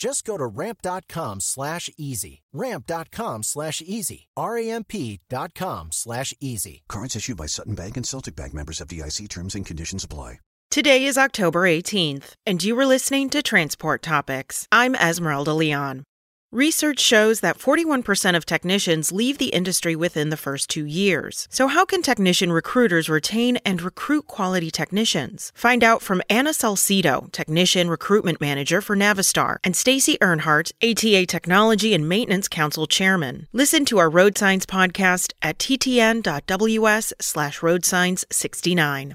Just go to ramp.com slash easy. Ramp.com slash easy. R-A-M-P dot com slash easy. Cards issued by Sutton Bank and Celtic Bank members FDIC terms and conditions apply. Today is October 18th, and you were listening to Transport Topics. I'm Esmeralda Leon. Research shows that 41% of technicians leave the industry within the first two years. So, how can technician recruiters retain and recruit quality technicians? Find out from Anna Salcido, Technician Recruitment Manager for Navistar, and Stacy Earnhardt, ATA Technology and Maintenance Council Chairman. Listen to our Road Signs podcast at ttn.ws slash roadsigns69.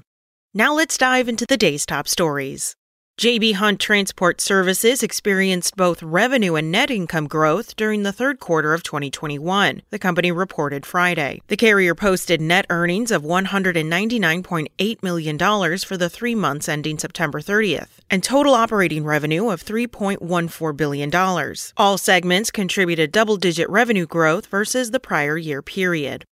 Now let's dive into the day's top stories. JB Hunt Transport Services experienced both revenue and net income growth during the third quarter of 2021, the company reported Friday. The carrier posted net earnings of $199.8 million for the three months ending September 30th, and total operating revenue of $3.14 billion. All segments contributed double digit revenue growth versus the prior year period.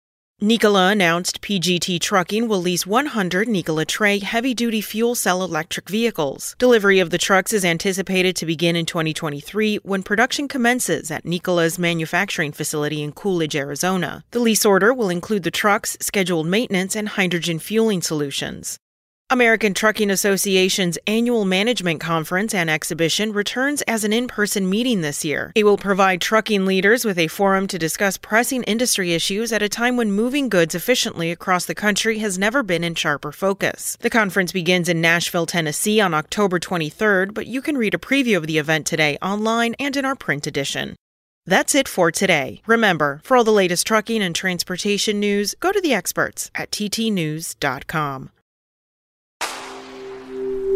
Nikola announced PGT Trucking will lease 100 Nikola Tre heavy duty fuel cell electric vehicles. Delivery of the trucks is anticipated to begin in 2023 when production commences at Nikola's manufacturing facility in Coolidge, Arizona. The lease order will include the trucks, scheduled maintenance, and hydrogen fueling solutions. American Trucking Association's annual management conference and exhibition returns as an in person meeting this year. It will provide trucking leaders with a forum to discuss pressing industry issues at a time when moving goods efficiently across the country has never been in sharper focus. The conference begins in Nashville, Tennessee on October 23rd, but you can read a preview of the event today online and in our print edition. That's it for today. Remember, for all the latest trucking and transportation news, go to the experts at ttnews.com.